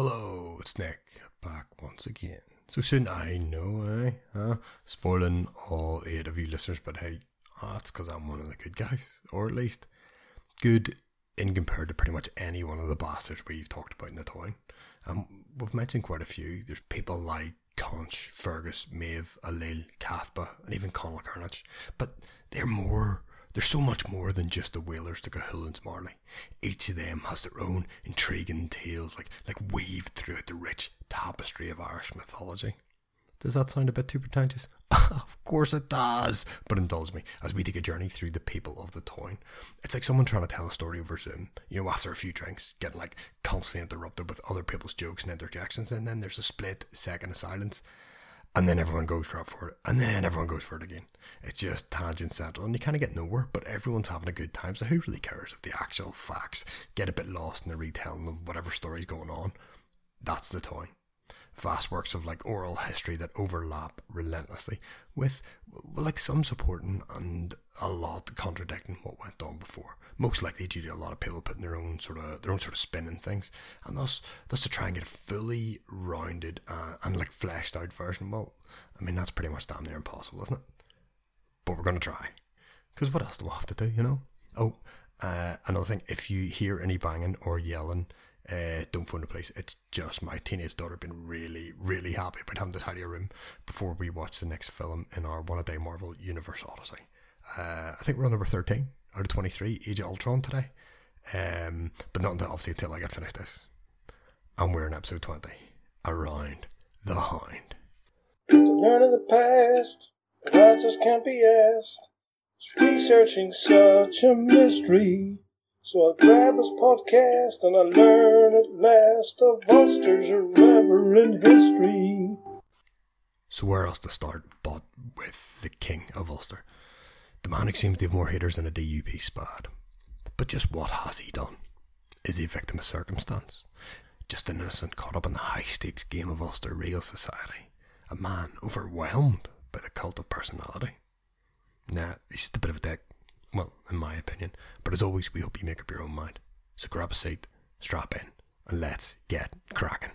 Hello, it's Nick, back once again. So soon I know, eh? Huh? Spoiling all eight of you listeners, but hey, that's because I'm one of the good guys. Or at least good in compared to pretty much any one of the bastards we've talked about in the Táin. Um, we've mentioned quite a few. There's people like Conch, Fergus, Maeve, Ailill, Cathba, and even Conall Carnage. But they're more there's so much more than just the whalers, to the Cahulans, Marley. Each of them has their own intriguing tales, like like weaved throughout the rich tapestry of Irish mythology. Does that sound a bit too pretentious? of course it does. But indulge me as we take a journey through the people of the Táin. It's like someone trying to tell a story over Zoom, you know, after a few drinks, getting like constantly interrupted with other people's jokes and interjections, and then there's a split second of silence, and then everyone goes for it, and then everyone goes for it again. It's just tangent central, and you kind of get nowhere, but everyone's having a good time, so who really cares if the actual facts get a bit lost in the retelling of whatever story's going on? That's the toy vast works of like oral history that overlap relentlessly with like some supporting and a lot contradicting what went on before. Most likely due to a lot of people putting their own sort of their own sort of spin in things, and thus thus to try and get a fully rounded uh, and like fleshed out version. Well, I mean that's pretty much damn near impossible, isn't it? But we're gonna try, because what else do we have to do? You know. Oh, uh, another thing, if you hear any banging or yelling uh, don't phone the police. It's just my teenage daughter been really, really happy about having to tidy room before we watch the next film in our one a day Marvel Universe Odyssey. Uh, I think we're on number 13 out of 23, Age of Ultron today. Um, but not until, obviously until I get finished this. And we're in episode 20, Around the Hound. To learn of the past, answers can't be asked. It's researching such a mystery. So I grab this podcast and I learn at last of Ulster's irreverent history. So where else to start but with the King of Ulster? The man who seems to have more haters than a DUP spad. But just what has he done? Is he a victim of circumstance? Just an innocent caught up in the high stakes game of Ulster real society? A man overwhelmed by the cult of personality? Nah, he's just a bit of a dick. Well, in my opinion. But as always, we hope you make up your own mind. So grab a seat, strap in, and let's get cracking.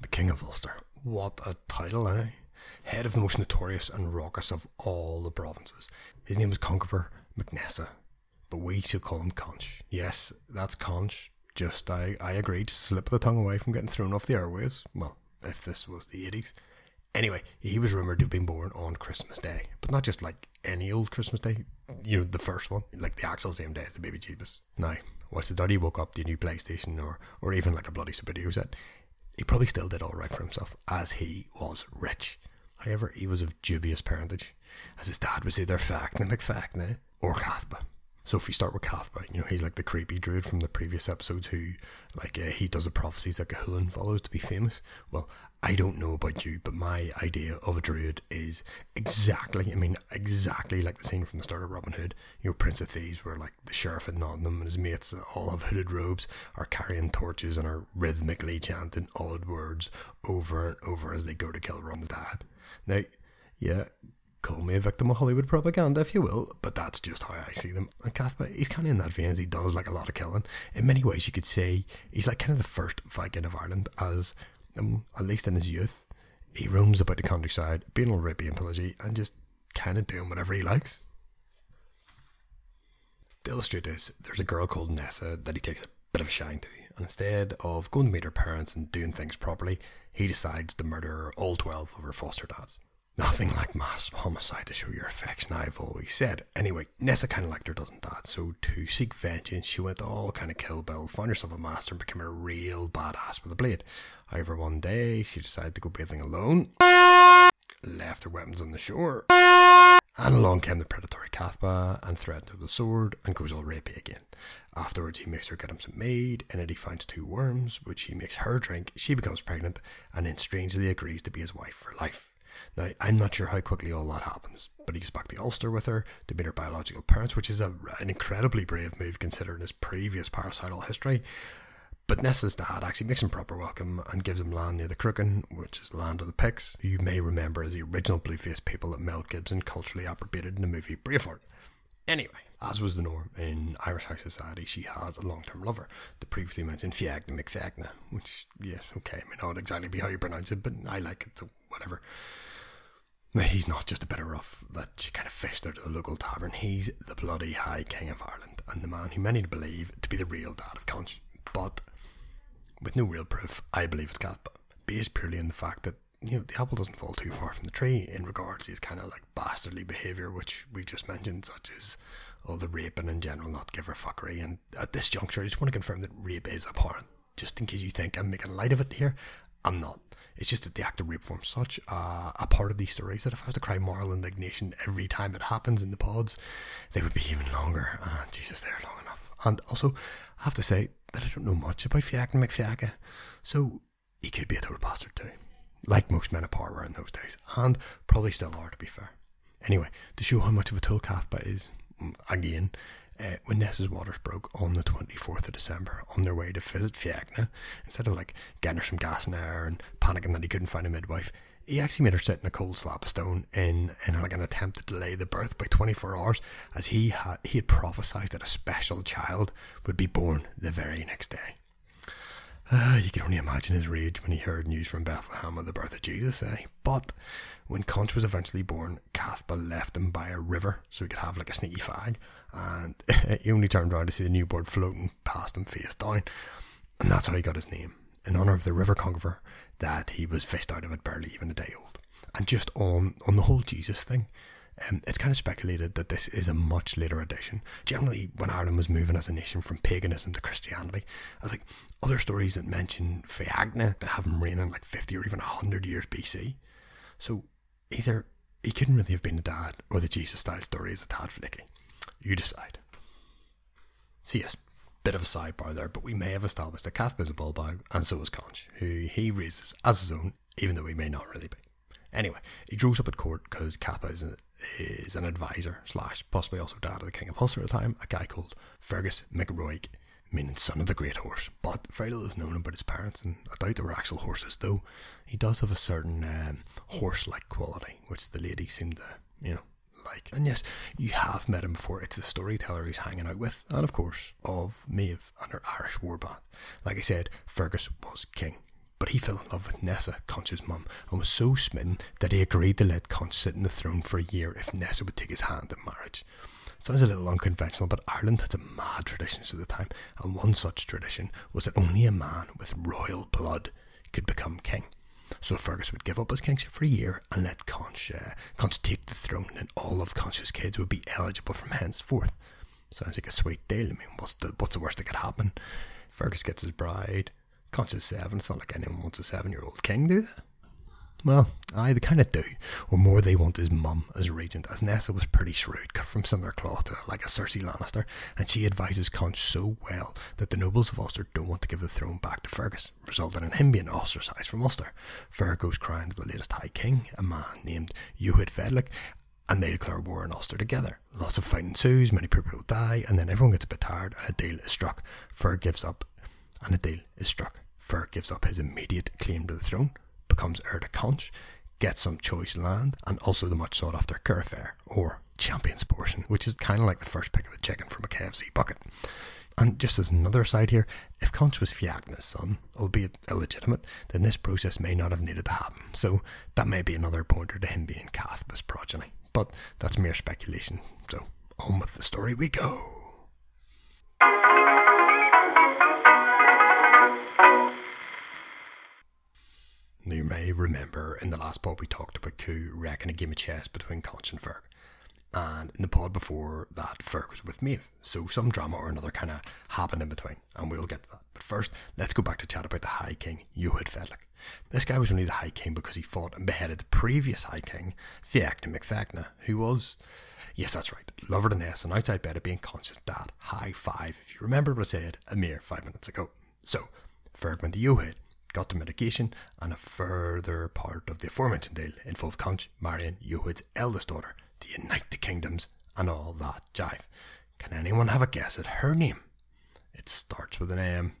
The King of Ulster. What a title, eh? Head of the most notorious and raucous of all the provinces. His name is Conchobar MacNessa, but we shall call him Conch. Yes, that's Conch. Just, I, I agree, to slip the tongue away from getting thrown off the airwaves. Well, if this was the 80s. Anyway, he was rumoured to have been born on Christmas Day, but not just like any old Christmas Day, you know, the first one, like the actual same day as the baby Jeebus. Now, whilst the daddy woke up to a new PlayStation or, or even like a bloody video set, he probably still did all right for himself, as he was rich. However, he was of dubious parentage, as his dad was either Fiachna McFiachna eh? or Cathba. So if we start with Cathba, you know, he's like the creepy druid from the previous episodes who, like, uh, he does the prophecies that Cú Chulainn follows to be famous. Well, I don't know about you, but my idea of a druid is exactly, I mean, exactly like the scene from the start of Robin Hood. You know, Prince of Thieves, where like the sheriff and Nottingham and his mates all have hooded robes, are carrying torches and are rhythmically chanting odd words over and over as they go to kill Ron's dad. Now, yeah, call me a victim of Hollywood propaganda if you will, but that's just how I see them. And Cathba, he's kind of in that vein as he does like a lot of killing. In many ways, you could say he's like kind of the first Viking of Ireland, as um, at least in his youth, he roams about the countryside, being all rapey and pillagey, and just kind of doing whatever he likes. To illustrate this, there's a girl called Nessa that he takes a bit of a shine to, and instead of going to meet her parents and doing things properly, he decides to murder all 12 of her foster dads. Nothing like mass homicide to show your affection, I've always said. Anyway, Nessa kind of liked her doesn't that? so to seek vengeance, she went all kind of Kill Bill, found herself a master, and became a real badass with a blade. However, one day, she decided to go bathing alone, left her weapons on the shore, and along came the predatory Cathba and threatened her with a sword and goes all rapey again. Afterwards, he makes her get him some mead, and then he finds two worms, which he makes her drink. She becomes pregnant, and then strangely agrees to be his wife for life. Now, I'm not sure how quickly all that happens, but he goes back to Ulster with her to meet her biological parents, which is a, an incredibly brave move considering his previous parricidal history. But Nessa's dad actually makes him proper welcome and gives him land near the Crooken, which is land of the Picts, you may remember as the original blue-faced people that Mel Gibson culturally appropriated in the movie Braveheart. Anyway, as was the norm in Irish high society, she had a long term lover, the previously mentioned Fiachna McFiachna, which, yes, okay, may not exactly be how you pronounce it, but I like it, so whatever. He's not just a bit of rough that kind of fished out of the local tavern. He's the bloody High King of Ireland and the man who many believe to be the real dad of Conch. But with no real proof, I believe it's Cathpa, based purely on the fact that you know the apple doesn't fall too far from the tree in regards to his kind of like bastardly behaviour, which we just mentioned, such as all the raping in general, not give her fuckery. And at this juncture, I just want to confirm that rape is abhorrent. Just in case you think I'm making light of it here, I'm not. It's just that the act of rape forms such a, a part of these stories that if I was to cry moral indignation every time it happens in the pods, they would be even longer. Ah, Jesus, they're long enough. And also, I have to say that I don't know much about Fiachna McFiachna, so he could be a total bastard too. Like most men of power were in those days, and probably still are to be fair. Anyway, to show how much of a tool Cathpa is, mm, again, uh, when Nessa's waters broke on the 24th of December on their way to visit Fiachna, instead of like getting her some gas and air and panicking that he couldn't find a midwife, he actually made her sit in a cold slab of stone in, in like an attempt to delay the birth by 24 hours as he had, he had prophesied that a special child would be born the very next day. Uh, you can only imagine his rage when he heard news from Bethlehem of the birth of Jesus, eh? But when Conch was eventually born, Cathpa left him by a river so he could have like a sneaky fag, and he only turned around to see the newborn floating past him face down, and that's how he got his name, in honour of the river Conchobar that he was fished out of it barely even a day old. And just on on the whole Jesus thing, um, it's kind of speculated that this is a much later addition. Generally, when Ireland was moving as a nation from paganism to Christianity, I like, other stories that mention Fiachna having reigning like 50 or even 100 years BC. So either he couldn't really have been the dad, or the Jesus style story is a tad flicky. You decide. So, yes, bit of a sidebar there, but we may have established that Cathpa is a bulldog, and so is Conch, who he raises as his own, even though he may not really be. Anyway, he grows up at court because Cathpa is, is an advisor slash possibly also dad of the King of Ulster at the time, a guy called Fergus McRoig, meaning son of the great horse. But very little is known about his parents, and I doubt they were actual horses, though he does have a certain um, horse-like quality, which the ladies seem to, you know, like. And yes, you have met him before. It's the storyteller he's hanging out with, and of course, of Maeve and her Irish warband. Like I said, Fergus was king. But he fell in love with Nessa, Conch's mum, and was so smitten that he agreed to let Conch sit in the throne for a year if Nessa would take his hand in marriage. Sounds a little unconventional, but Ireland had some mad traditions at the time, and one such tradition was that only a man with royal blood could become king. So Fergus would give up his kingship for a year and let Conch, uh, Conch take the throne, and all of Conch's kids would be eligible from henceforth. Sounds like a sweet deal. I mean, what's the what's the worst that could happen? Fergus gets his bride. Conch is seven. It's not like anyone wants a seven-year-old king, do they? Well, I they kind of do. Or more, they want his mum as regent, as Nessa was pretty shrewd, cut from similar cloth to like a Cersei Lannister, and she advises Conch so well that the nobles of Ulster don't want to give the throne back to Fergus, resulting in him being ostracised from Ulster. Fergus goes crowned the latest High King, a man named Uhtred Fedlich, and they declare war on Ulster together. Lots of fighting ensues, many people die, and then everyone gets a bit tired, and a deal is struck. Fer gives up, and a deal is struck. Fer gives up his immediate claim to the throne becomes heir to Conch, gets some choice land, and also the much sought after Curra Feir, or Champion's Portion, which is kind of like the first pick of the chicken from a KFC bucket. And just as another aside here, if Conch was Fiachna's son, albeit illegitimate, then this process may not have needed to happen. So that may be another pointer to him being Cathpa's progeny. But that's mere speculation. So on with the story we go. Remember in the last pod we talked about Cú wrecking a game of chess between Conch and Ferg. And in the pod before that, Ferg was with Maeve. So some drama or another kind of happened in between, and we'll get to that. But first, let's go back to chat about the High King, Uhtred Fedlich. This guy was only the High King because he fought and beheaded the previous High King, Fiachna McFiachna, who was, yes, that's right, lover to Ness and outside bed of being Conch's dad. High five, if you remember what I said a mere five minutes ago. So, Ferg went to Uhtred got the medication, and a further part of the aforementioned deal involved Conch marrying Uhtred's eldest daughter to unite the kingdoms and all that jive. Can anyone have a guess at her name? It starts with an M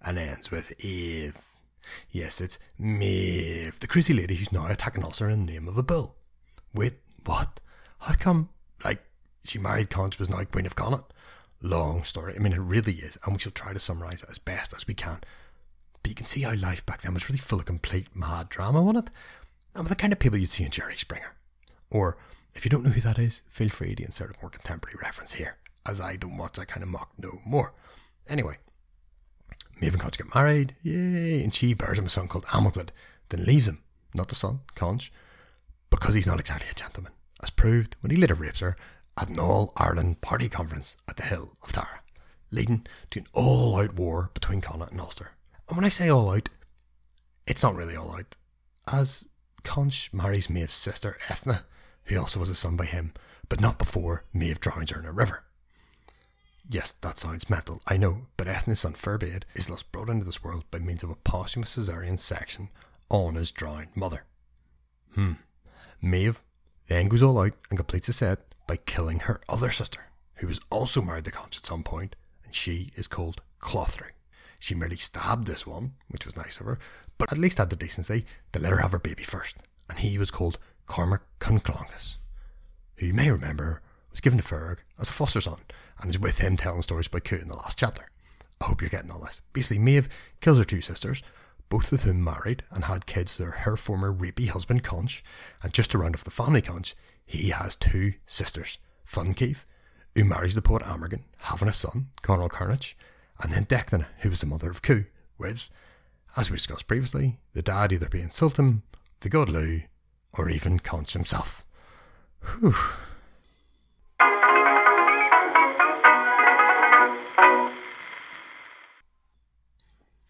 and ends with Eve. Yes, it's Maeve, the crazy lady who's now attacking Ulster in the name of a bill. Wait, what? How come, like, she married Conch was now Queen of Connaught. Long story. I mean, it really is, and we shall try to summarise it as best as we can. But you can see how life back then was really full of complete mad drama, wasn't it? And with the kind of people you'd see in Jerry Springer. Or, if you don't know who that is, feel free to insert a more contemporary reference here, as I don't watch that kind of mock no more. Anyway, Maeve and Conch get married, yay, and she bears him a son called Amuclid, then leaves him, not the son, Conch, because he's not exactly a gentleman, as proved when he later rapes her at an All Ireland party conference at the Hill of Tara, leading to an all out war between Connacht and Ulster. And when I say all out, it's not really all out, as Conch marries Maeve's sister Ethna, who also was a son by him, but not before Maeve drowns her in a river. Yes, that sounds mental, I know, but Ethna's son Firbaed is thus brought into this world by means of a posthumous caesarean section on his drowned mother. Hmm. Maeve then goes all out and completes the set by killing her other sister, who was also married to Conch at some point, and she is called Clothru. She merely stabbed this one, which was nice of her, but at least had the decency to let her have her baby first, and he was called Cormac Conclongus, who you may remember was given to Ferg as a foster son, and is with him telling stories about Cú in the last chapter. I hope you're getting all this. Basically, Maeve kills her two sisters, both of whom married and had kids with her former rapey husband Conch, and just to round off the family Conch, he has two sisters, Funkeith, who marries the poet Amergin, having a son, Conall Carnage, and then Declan, who was the mother of Cú, with, as we discussed previously, the dad either being Sualtam, the god Lugh, or even Conch himself. Whew.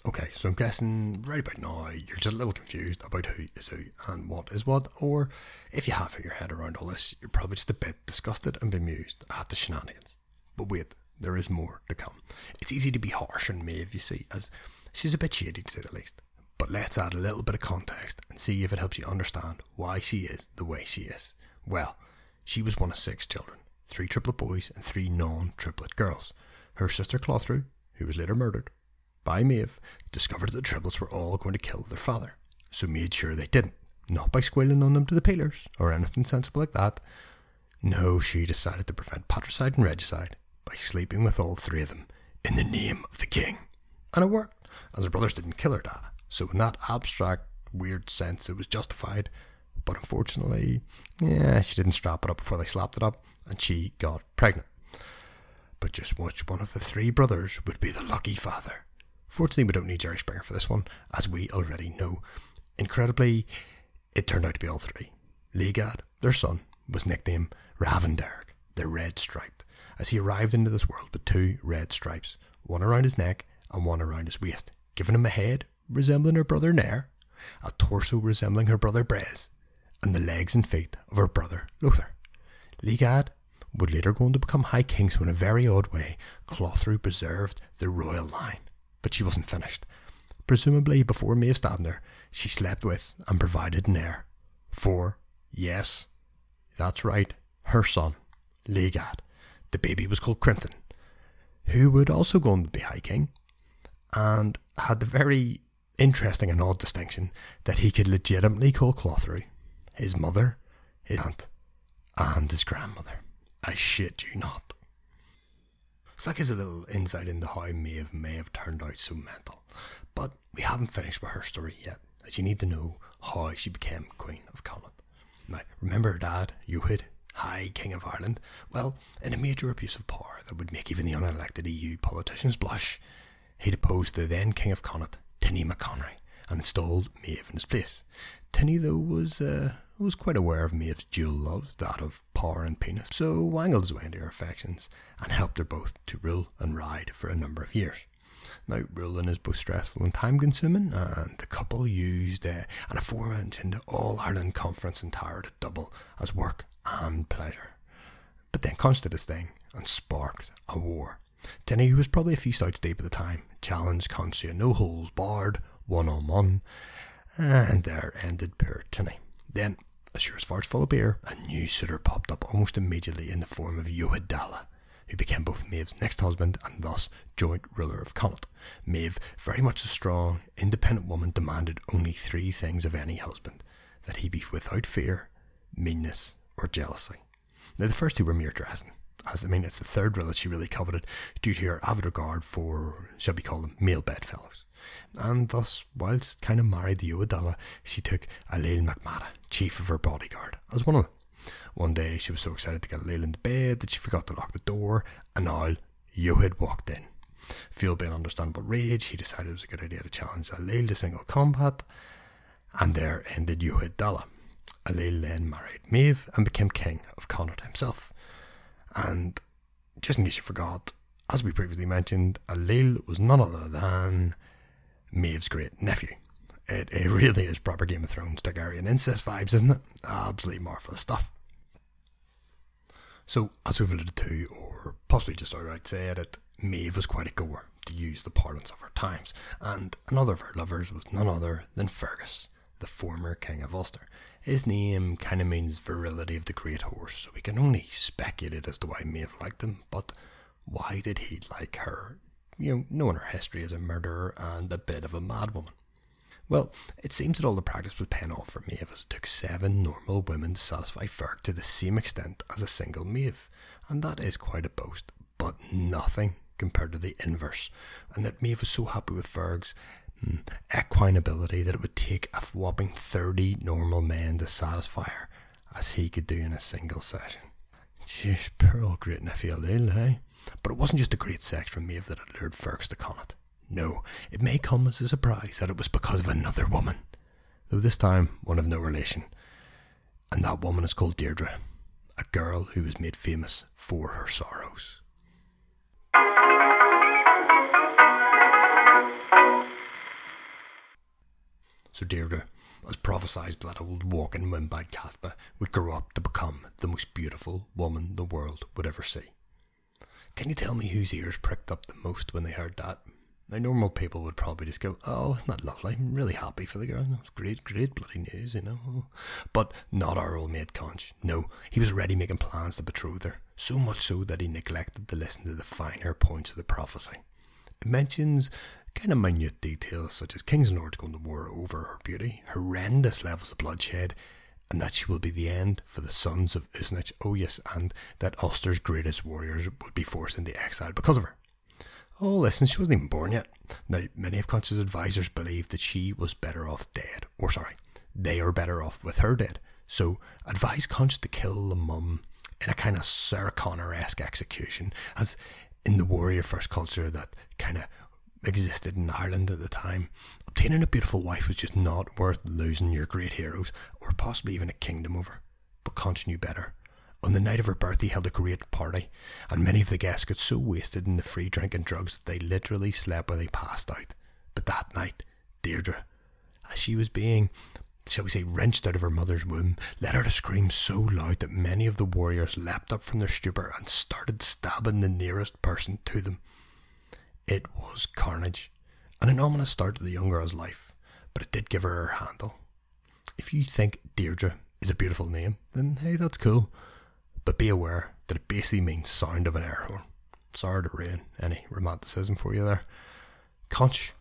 Okay, so I'm guessing right about now you're just a little confused about who is who and what is what, or if you have your head around all this, you're probably just a bit disgusted and bemused at the shenanigans. But wait, there is more to come. It's easy to be harsh on Maeve, you see, as she's a bit shady to say the least. But let's add a little bit of context and see if it helps you understand why she is the way she is. Well, she was one of six children three triplet boys and three non triplet girls. Her sister Clothru, who was later murdered, by Maeve, discovered that the triplets were all going to kill their father, so made sure they didn't. Not by squealing on them to the peelers, or anything sensible like that. No, she decided to prevent patricide and regicide by sleeping with all three of them in the name of the king. And it worked, as her brothers didn't kill her dad, so in that abstract, weird sense, it was justified. But unfortunately, yeah, she didn't strap it up before they slapped it up, and she got pregnant. But just which one of the three brothers would be the lucky father? Fortunately, we don't need Jerry Springer for this one, as we already know. Incredibly, it turned out to be all three. Legad, their son, was nicknamed Ravenderg, the Red Striped, as he arrived into this world with two red stripes, one around his neck and one around his waist, giving him a head resembling her brother Nair, a torso resembling her brother Brez, and the legs and feet of her brother Lothar. Legad would later go on to become High King, so in a very odd way, Clothru preserved the royal line but she wasn't finished. Presumably, before Maeve stabbed her, she slept with and provided an heir for, yes, that's right, her son, Legad. The baby was called Crimthan, who would also go on to be High King, and had the very interesting and odd distinction that he could legitimately call Clothru his mother, his aunt, and his grandmother. I shit you not. So that gives a little insight into how Maeve may have turned out so mental. But we haven't finished with her story yet, as you need to know how she became Queen of Connaught. Now, remember her dad, Ehud, High King of Ireland? Well, in a major abuse of power that would make even the unelected EU politicians blush, he deposed the then King of Connaught, Tinny McConry, and installed Maeve in his place. Tinny, though, was uh, was quite aware of Maeve's dual loves, that of power and penis, so wangled his way into her affections and helped her both to rule and ride for a number of years. Now, ruling is both stressful and time consuming, and the couple used uh, an aforementioned All Ireland Conference in Tara to double as work and pleasure. But then Conch did his thing and sparked a war. Tinny, who was probably a few stouts deep at the time, challenged Conch to no holes barred, one on one, and there ended poor Tinny. Then as sure as farts full of beer, a new suitor popped up almost immediately in the form of Ehud who became both Maeve's next husband and thus joint ruler of Connaught. Maeve, very much a strong, independent woman, demanded only three things of any husband that he be without fear, meanness, or jealousy. Now, the first two were mere dressing. as I mean, it's the third role that she really coveted due to her avid regard for, shall we call them, male bedfellows. And thus, whilst kind of married to Uadilla, she took Ailill McMata, chief of her bodyguard, as one of them. One day she was so excited to get Ailill into bed that she forgot to lock the door, and now Yohid walked in. Fueled by an understandable rage, he decided it was a good idea to challenge Ailill to single combat, and there ended Yohid Dalla. Ailill then married Maeve and became king of Connacht himself. And just in case you forgot, as we previously mentioned, Ailill was none other than Maeve's great nephew. It, it really is proper Game of Thrones Targaryen incest vibes, isn't it? Absolutely marvellous stuff. So, as we've alluded to, or possibly just outright said it, Maeve was quite a goer, to use the parlance of her times, and another of her lovers was none other than Fergus, the former King of Ulster. His name kind of means virility of the great horse, so we can only speculate as to why Maeve liked him, but why did he like her? You know, knowing her history as a murderer and a bit of a madwoman. Well, it seems that all the practice was paying off for Maeve as it took seven normal women to satisfy Ferg to the same extent as a single Maeve, and that is quite a boast, but nothing compared to the inverse, and that Maeve was so happy with Ferg's equine ability that it would take a whopping 30 normal men to satisfy her, as he could do in a single session. Jeez, poor old great nephew eh? But it wasn't just the great sex from Maeve that had lured Fergus to Connacht. No, it may come as a surprise that it was because of another woman, though this time one of no relation. And that woman is called Deirdre, a girl who was made famous for her sorrows. Deirdre, as prophesied by that old walking windbag Cathba, would grow up to become the most beautiful woman the world would ever see. Can you tell me whose ears pricked up the most when they heard that? Now, normal people would probably just go, Oh, isn't that lovely? I'm really happy for the girl. It's great, great bloody news, you know. But not our old mate Conch. No, he was already making plans to betroth her, so much so that he neglected to listen to the finer points of the prophecy. It mentions kind of minute details such as kings and lords going to war over her beauty, horrendous levels of bloodshed, and that she will be the end for the sons of Uisnech. Oh, yes, and that Ulster's greatest warriors would be forced into exile because of her. Oh, listen, she wasn't even born yet. Now, many of Conch's advisors believed that she was better off dead. Or, sorry, they are better off with her dead. So, advise Conch to kill the mum in a kind of Sarah Connor esque execution, as in the warrior first culture that kind of existed in Ireland at the time. Obtaining a beautiful wife was just not worth losing your great heroes, or possibly even a kingdom over. But Conch knew better. On the night of her birth, he held a great party, and many of the guests got so wasted in the free drink and drugs that they literally slept where they passed out. But that night, Deirdre, as she was being, shall we say, wrenched out of her mother's womb, let out a scream so loud that many of the warriors leapt up from their stupor and started stabbing the nearest person to them. It was carnage, an ominous start to the young girl's life, but it did give her her handle. If you think Deirdre is a beautiful name, then hey, that's cool. But be aware that it basically means sound of an air horn. Sorry to ruin any romanticism for you there. Conch,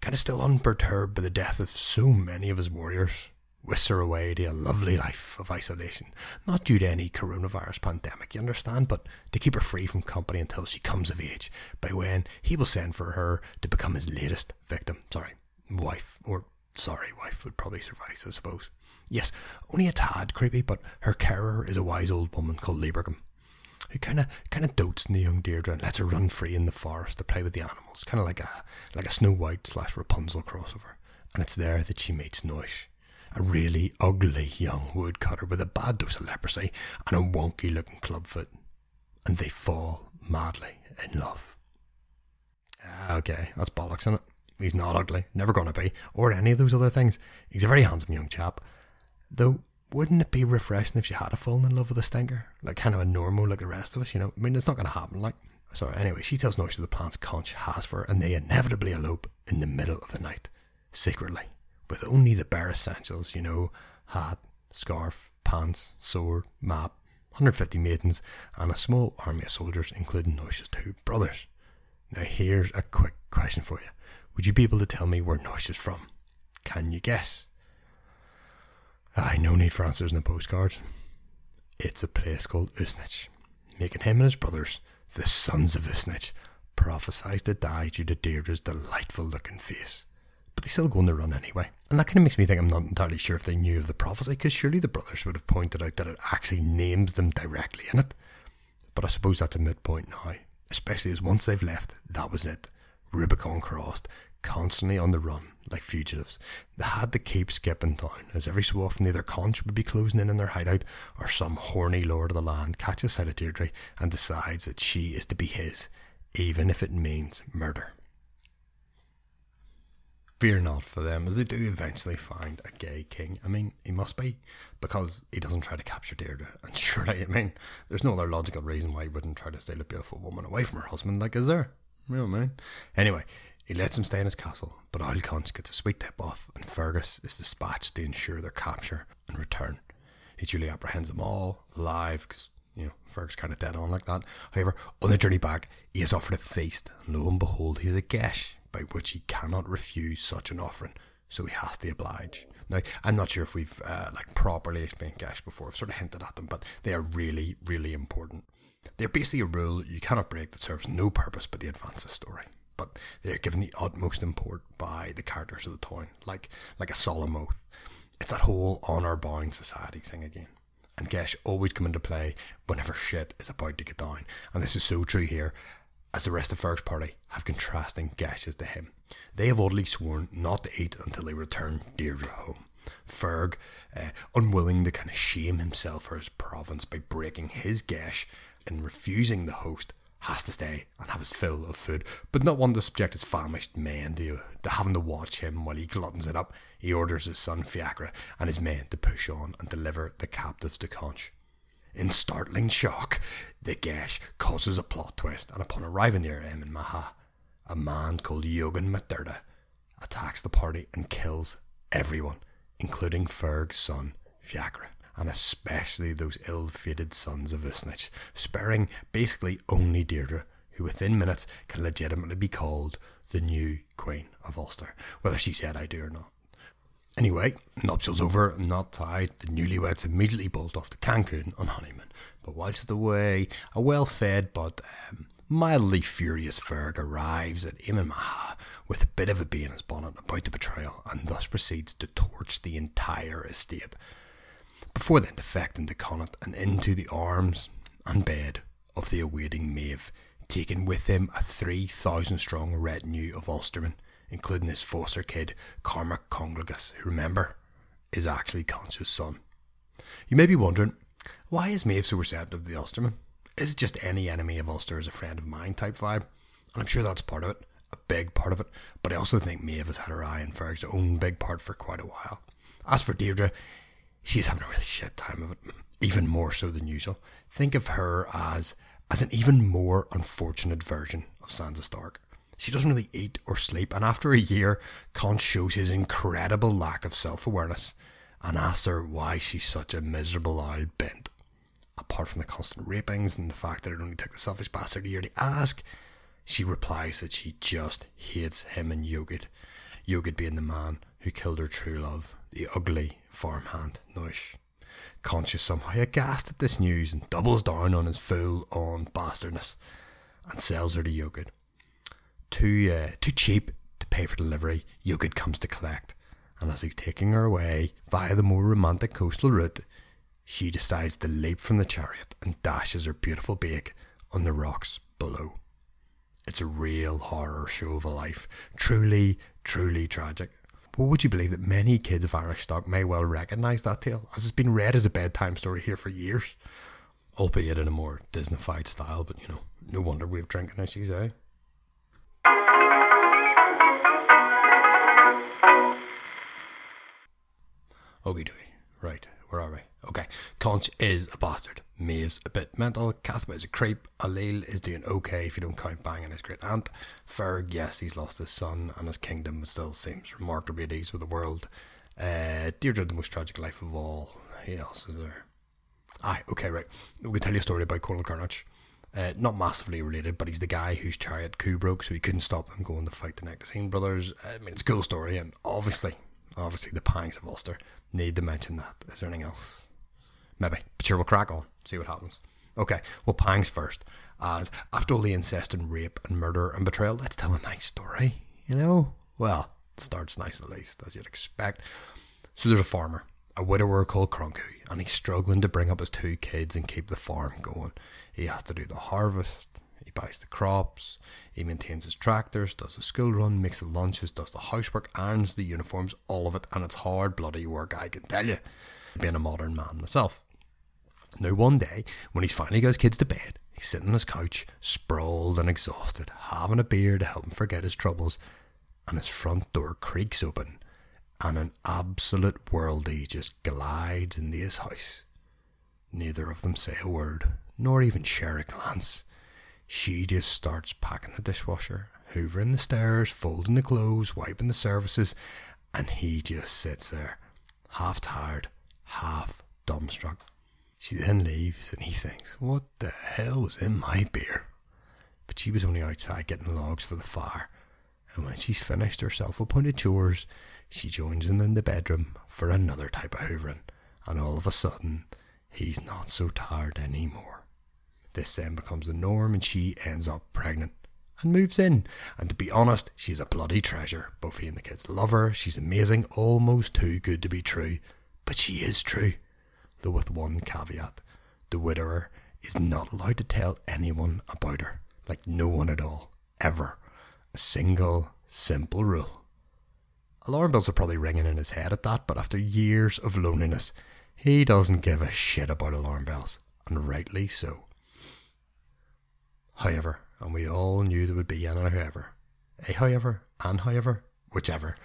kind of still unperturbed by the death of so many of his warriors, whisks her away to a lovely life of isolation. Not due to any coronavirus pandemic, you understand, but to keep her free from company until she comes of age, by when he will send for her to become his latest victim. Sorry, wife, or sorry, wife would probably suffice, I suppose. Yes, only a tad creepy, but her carer is a wise old woman called Leibergum, who kind of kind of dotes on the young Deirdre and lets her run free in the forest to play with the animals, kind of like a like a Snow White slash Rapunzel crossover. And it's there that she meets Noish, a really ugly young woodcutter with a bad dose of leprosy and a wonky looking clubfoot, and they fall madly in love. Ah, okay, that's bollocks, isn't it? He's not ugly, never gonna be, or any of those other things. He's a very handsome young chap Though, wouldn't it be refreshing if she had fallen in love with a stinker? Like kind of a normal like the rest of us, you know? I mean, it's not to happen. Like, sorry, anyway, she tells Noisha the plans Conch has for her, and they inevitably elope in the middle of the night, secretly, with only the bare essentials, you know, hat, scarf, pants, sword, map, 150 maidens, and a small army of soldiers, including Noisha's two brothers. Now, here's a quick question for you. Would you be able to tell me where Noisha's from? Can you guess? Aye, no need for answers in the postcards. It's a place called Uisnech. making him and his brothers, the sons of Uisnech, prophesied to die due to Deirdre's delightful looking face. But they still go on the run anyway. And that kind of makes me think I'm not entirely sure if they knew of the prophecy, because surely the brothers would have pointed out that it actually names them directly in it. But I suppose that's a midpoint now, especially as once they've left, that was it. Rubicon crossed, constantly on the run, like fugitives. They had to keep skipping town, as every so often either Conch would be closing in on their hideout, or some horny lord of the land catches sight of Deirdre and decides that she is to be his, even if it means murder. Fear not for them, as they do eventually find a gay king. I mean, he must be, because he doesn't try to capture Deirdre. And surely, I mean, there's no other logical reason why he wouldn't try to steal a beautiful woman away from her husband, like, is there? You know I mean? Anyway, he lets him stay in his castle, but Old Conch gets a sweet tip off, and Fergus is dispatched to ensure their capture and return. He duly apprehends them all, alive, because, you know, Fergus kind of dead on like that. However, on the journey back, he is offered a feast, and lo and behold, he's a geas, by which he cannot refuse such an offering, so he has to oblige. Now, I'm not sure if we've uh, like properly explained geas before. I've sort of hinted at them, but they are really, really important. They're basically a rule you cannot break that serves no purpose but the advance of story. But they're given the utmost import by the characters of the Táin, like like a solemn oath. It's that whole honour bound society thing again. And geas always come into play whenever shit is about to get down. And this is so true here as the rest of Ferg's party have contrasting gashes to him. They have oddly sworn not to eat until they return Deirdre home. Ferg, uh, unwilling to kind of shame himself for his province by breaking his geas and refusing the host, has to stay and have his fill of food, but not one to subject his famished men to, to having to watch him while he gluttons it up. He orders his son Fiacre and his men to push on and deliver the captives to Conch. In startling shock, the geas causes a plot twist, and upon arriving near Emain Macha, a man called Yogan McDurda attacks the party and kills everyone, including Ferg's son, Fiacre, and especially those ill fated sons of Uisnech, sparing basically only Deirdre, who within minutes can legitimately be called the new Queen of Ulster, whether she said I do or not. Anyway, nuptials over, not tied, the newlyweds immediately bolt off to Cancun on honeymoon. But whilst away, a well fed but um, mildly furious Ferg arrives at Emain Macha with a bit of a bee in his bonnet about the betrayal and thus proceeds to torch the entire estate. Before then defecting to Connaught and into the arms and bed of the awaiting Maeve, taking with him a 3,000 strong retinue of Ulstermen including his foster kid, Cormac Conglegas, who remember, is actually Conch's son. You may be wondering, why is Maeve so receptive to the Ulsterman? Is it just any enemy of Ulster is a friend of mine type vibe? And I'm sure that's part of it, a big part of it, but I also think Maeve has had her eye on Ferg's own big part for quite a while. As for Deirdre, she's having a really shit time of it, even more so than usual. Think of her as as an even more unfortunate version of Sansa Stark. She doesn't really eat or sleep, and after a year, Conch shows his incredible lack of self awareness and asks her why she's such a miserable old bent. Apart from the constant rapings and the fact that it only took the selfish bastard a year to ask, she replies that she just hates him and Yogit. Yogit being the man who killed her true love, the ugly farmhand Noish. Conch is somehow aghast at this news and doubles down on his full on bastardness and sells her to Yogit too uh, too cheap to pay for delivery. Yogit comes to collect, and as he's taking her away via the more romantic coastal route, she decides to leap from the chariot and dashes her beautiful bake on the rocks below. It's a real horror show of a life, truly, truly tragic. But would you believe that many kids of Irish stock may well recognise that tale, as it's been read as a bedtime story here for years, albeit in a more Disneyfied style? But you know, no wonder we have drinking issues, eh? Okie dokie. Right, where are we? Okay, Conch is a bastard. Maeve's a bit mental. Cathba is a creep. Ailill is doing okay if you don't count banging his great aunt. Ferg, yes, he's lost his son and his kingdom still seems remarkably at ease with the world. Uh, Deirdre, the most tragic life of all. Who else is there? Aye, okay, right. We can tell you a story about Conall Carnage. Uh, not massively related, but he's the guy whose chariot Cú broke, so he couldn't stop them going to fight the Nectassine brothers. I mean, it's a cool story, and obviously, obviously, the pangs of Ulster need to mention that. Is there anything else? Maybe. But sure, we'll crack on, see what happens. Okay, well, Pangs first. As after all the incest and rape and murder and betrayal, let's tell a nice story, you know? Well, it starts nice at least, as you'd expect. So there's a farmer, a widower called Cronku, and he's struggling to bring up his two kids and keep the farm going. He has to do the harvest, buys the crops, he maintains his tractors, does the school run, makes the lunches, does the housework, irons the uniforms, all of it, and it's hard bloody work, I can tell you, being a modern man myself. Now, one day, when he's finally got his kids to bed, he's sitting on his couch, sprawled and exhausted, having a beer to help him forget his troubles, and his front door creaks open, and an absolute worldie just glides into his house. Neither of them say a word, nor even share a glance. She just starts packing the dishwasher, hoovering the stairs, folding the clothes, wiping the surfaces, and he just sits there, half tired, half dumbstruck. She then leaves, and he thinks, What the hell was in my beer? But she was only outside getting logs for the fire, and when she's finished her self appointed chores, she joins him in the bedroom for another type of hoovering, and all of a sudden, he's not so tired anymore. This then becomes the norm, and she ends up pregnant and moves in. And to be honest, she's a bloody treasure. Both he and the kids love her. She's amazing, almost too good to be true. But she is true though with one caveat. The widower is not allowed to tell anyone about her, like no one at all, ever. A single, simple rule. Alarm bells are probably ringing in his head at that, but after years of loneliness, he doesn't give a shit about alarm bells, and rightly so. However, and we all knew there would be an however, a however, and however, whichever,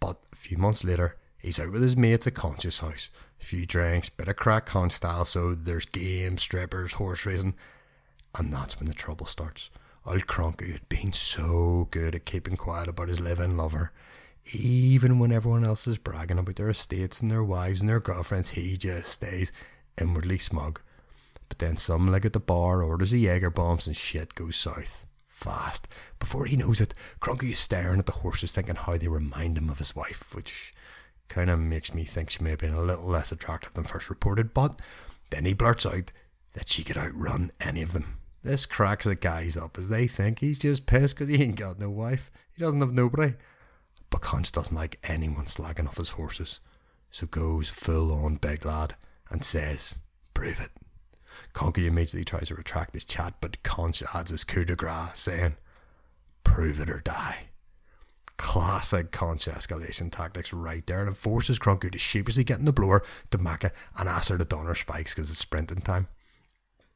but a few months later, he's out with his mates at Conch's house, a few drinks, bit of crack con style, so there's games, strippers, horse racing, and that's when the trouble starts. Old Cronky had been so good at keeping quiet about his living lover. Even when everyone else is bragging about their estates and their wives and their girlfriends, he just stays inwardly smug. But then some leg at the bar orders a Jaeger bombs and shit goes south. Fast. Before he knows it, Cronky is staring at the horses thinking how they remind him of his wife, which kind of makes me think she may have been a little less attractive than first reported, but then he blurts out that she could outrun any of them. This cracks the guys up as they think he's just pissed because he ain't got no wife. He doesn't have nobody. But Conch doesn't like anyone slagging off his horses, so goes full on big lad and says, Prove it. Conky immediately tries to retract his chat, but Conch adds his coup de grace, saying, Prove it or die classic conch escalation tactics right there. And it forces Cronky to sheepishly get in the blower to Macha and ask her to don her spikes because it's sprinting time.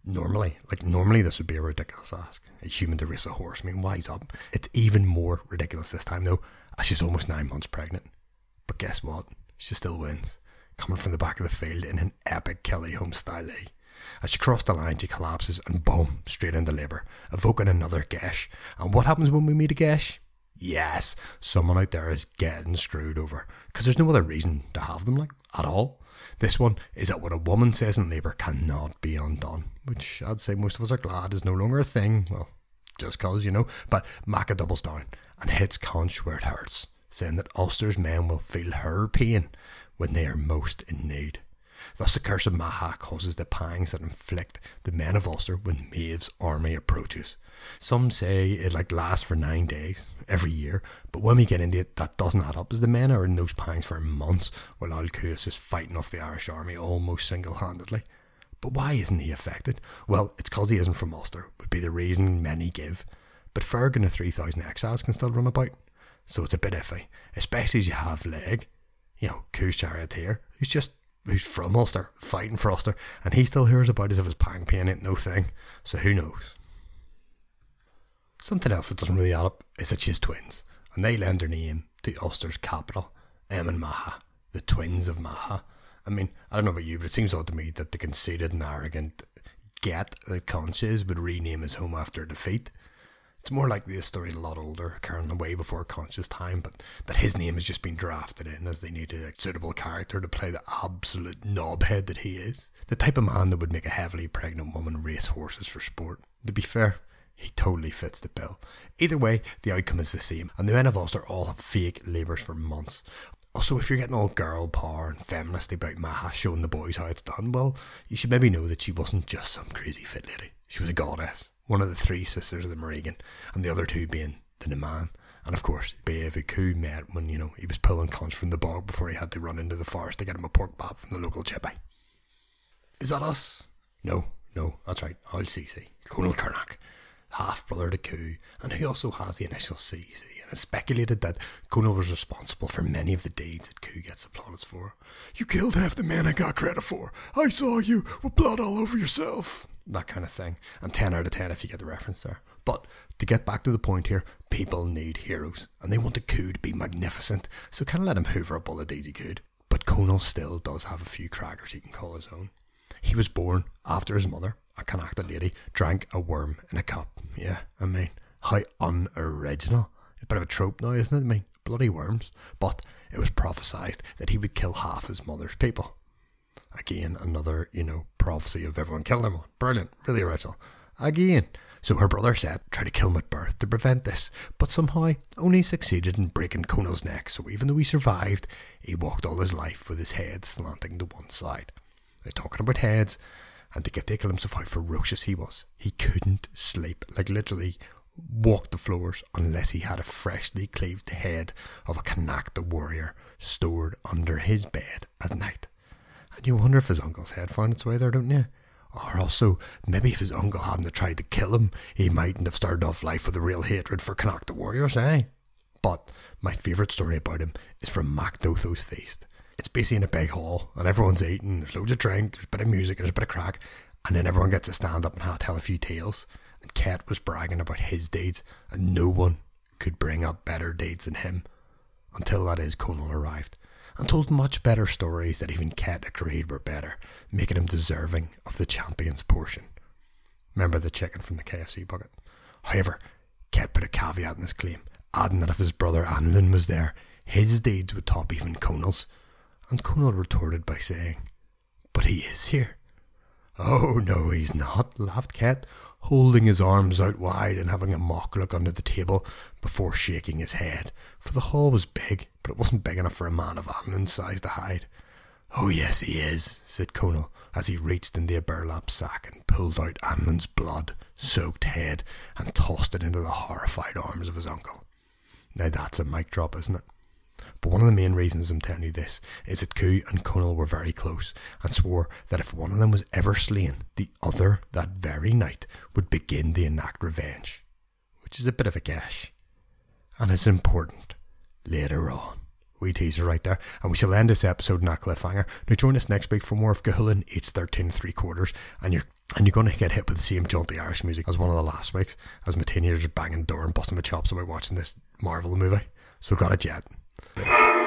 Normally, like normally, this would be a ridiculous ask. A human to race a horse. I mean, wise up. It's even more ridiculous this time though, as she's almost nine months pregnant. But guess what? She still wins, coming from the back of the field in an epic Kelly Holmes style. Eh? As she crossed the line, she collapses and boom, straight into labour, evoking another geas. And what happens when we meet a geas? yes, someone out there is getting screwed over. Because there's no other reason to have them, like, at all. This one is that what a woman says in labour cannot be undone, which I'd say most of us are glad is no longer a thing. Well, just cause, you know. But Macha doubles down and hits Conch where it hurts, saying that Ulster's men will feel her pain when they are most in need. Thus, the curse of Macha causes the pangs that inflict the men of Ulster when Maeve's army approaches. Some say it like lasts for nine days every year, but when we get into it, that doesn't add up, as the men are in those pangs for months while Al is fighting off the Irish army almost single handedly. But why isn't he affected? Well, it's because he isn't from Ulster, would be the reason many give. But Ferg and the 3,000 exiles can still run about, so it's a bit iffy, especially as you have Leg, you know, Cú's charioteer, who's just who's from Ulster, fighting for Ulster, and he still hears about as if his pang pain ain't no thing. So who knows? Something else that doesn't really add up is that she's twins, and they lend their name to Ulster's capital, Emain Macha, the twins of Maha. I mean, I don't know about you, but it seems odd to me that the conceited and arrogant get that Conches would rename his home after defeat. It's more likely this story a lot older, occurring way before conscious time, but that his name has just been drafted in as they needed a suitable character to play the absolute knobhead that he is. The type of man that would make a heavily pregnant woman race horses for sport. To be fair, he totally fits the bill. Either way, the outcome is the same, and the men of Ulster all have fake labours for months. Also, if you're getting all girl power and feminist about Macha showing the boys how it's done, well, you should maybe know that she wasn't just some crazy fit lady. She was a goddess, one of the three sisters of the Morrigan, and the other two being the Naman. And of course, Beaviku met when, you know, he was pulling cons from the bog before he had to run into the forest to get him a pork bob from the local chippy. Is that us? No, no, that's right. I'll CC. Conall Carnage, half brother to Cú, and who also has the initial CC, and it's speculated that Conal was responsible for many of the deeds that Cú gets plaudits for. You killed half the men I got credit for. I saw you with blood all over yourself. That kind of thing. And 10 out of 10 if you get the reference there. But to get back to the point here, people need heroes, and they want the Cú to be magnificent, so kind of let him hoover up all the he could. But Conall still does have a few crackers he can call his own. He was born after his mother, a Connacht lady, drank a worm in a cup. Yeah, I mean, how unoriginal. A bit of a trope now, isn't it? I mean, bloody worms. But it was prophesied that he would kill half his mother's people. Again, another, you know, prophecy of everyone killing him. Brilliant, really original. Again. So her brother said, try to kill him at birth to prevent this, but somehow only succeeded in breaking Conall's neck, so even though he survived, he walked all his life with his head slanting to one side. They're talking about heads, and to get a glimpse of how ferocious he was, he couldn't sleep, like literally walked the floors unless he had a freshly cleaved head of a Connacht warrior stored under his bed at night. And you wonder if his uncle's head found its way there, don't you? Or also, maybe if his uncle hadn't tried to kill him, he mightn't have started off life with a real hatred for Connacht the warriors, eh? But my favourite story about him is from Mac Dathó's feast. It's basically in a big hall, and everyone's eating, there's loads of drink, there's a bit of music, there's a bit of crack, and then everyone gets to stand up and have, tell a few tales. And Cet was bragging about his deeds, and no one could bring up better deeds than him until that is Conall arrived and told much better stories that even Cet agreed were better, making him deserving of the champion's portion. Remember the chicken from the KFC bucket? However, Cet put a caveat in his claim, adding that if his brother Annlin was there, his deeds would top even Conall's. And Conall retorted by saying, But he is here. Oh, no, he's not, laughed Cet, holding his arms out wide and having a mock look under the table before shaking his head, for the hall was big, but it wasn't big enough for a man of Annlin's size to hide. Oh, yes, he is, said Conall, as he reached into a burlap sack and pulled out Annlin's blood soaked head and tossed it into the horrified arms of his uncle. Now that's a mic drop, isn't it? But one of the main reasons I'm telling you this is that Cú and Conall were very close and swore that if one of them was ever slain, the other that very night would begin to enact revenge, which is a bit of a gash. And it's important later on. We teaser right there, and we shall end this episode in a cliffhanger. Now join us next week for more of Cú Chulainn, It's 13 three quarters, and you're and you're going to get hit with the same jaunty Irish music as one of the last weeks, as my teenagers banging door and busting my chops about watching this Marvel movie. So got a jet. Later.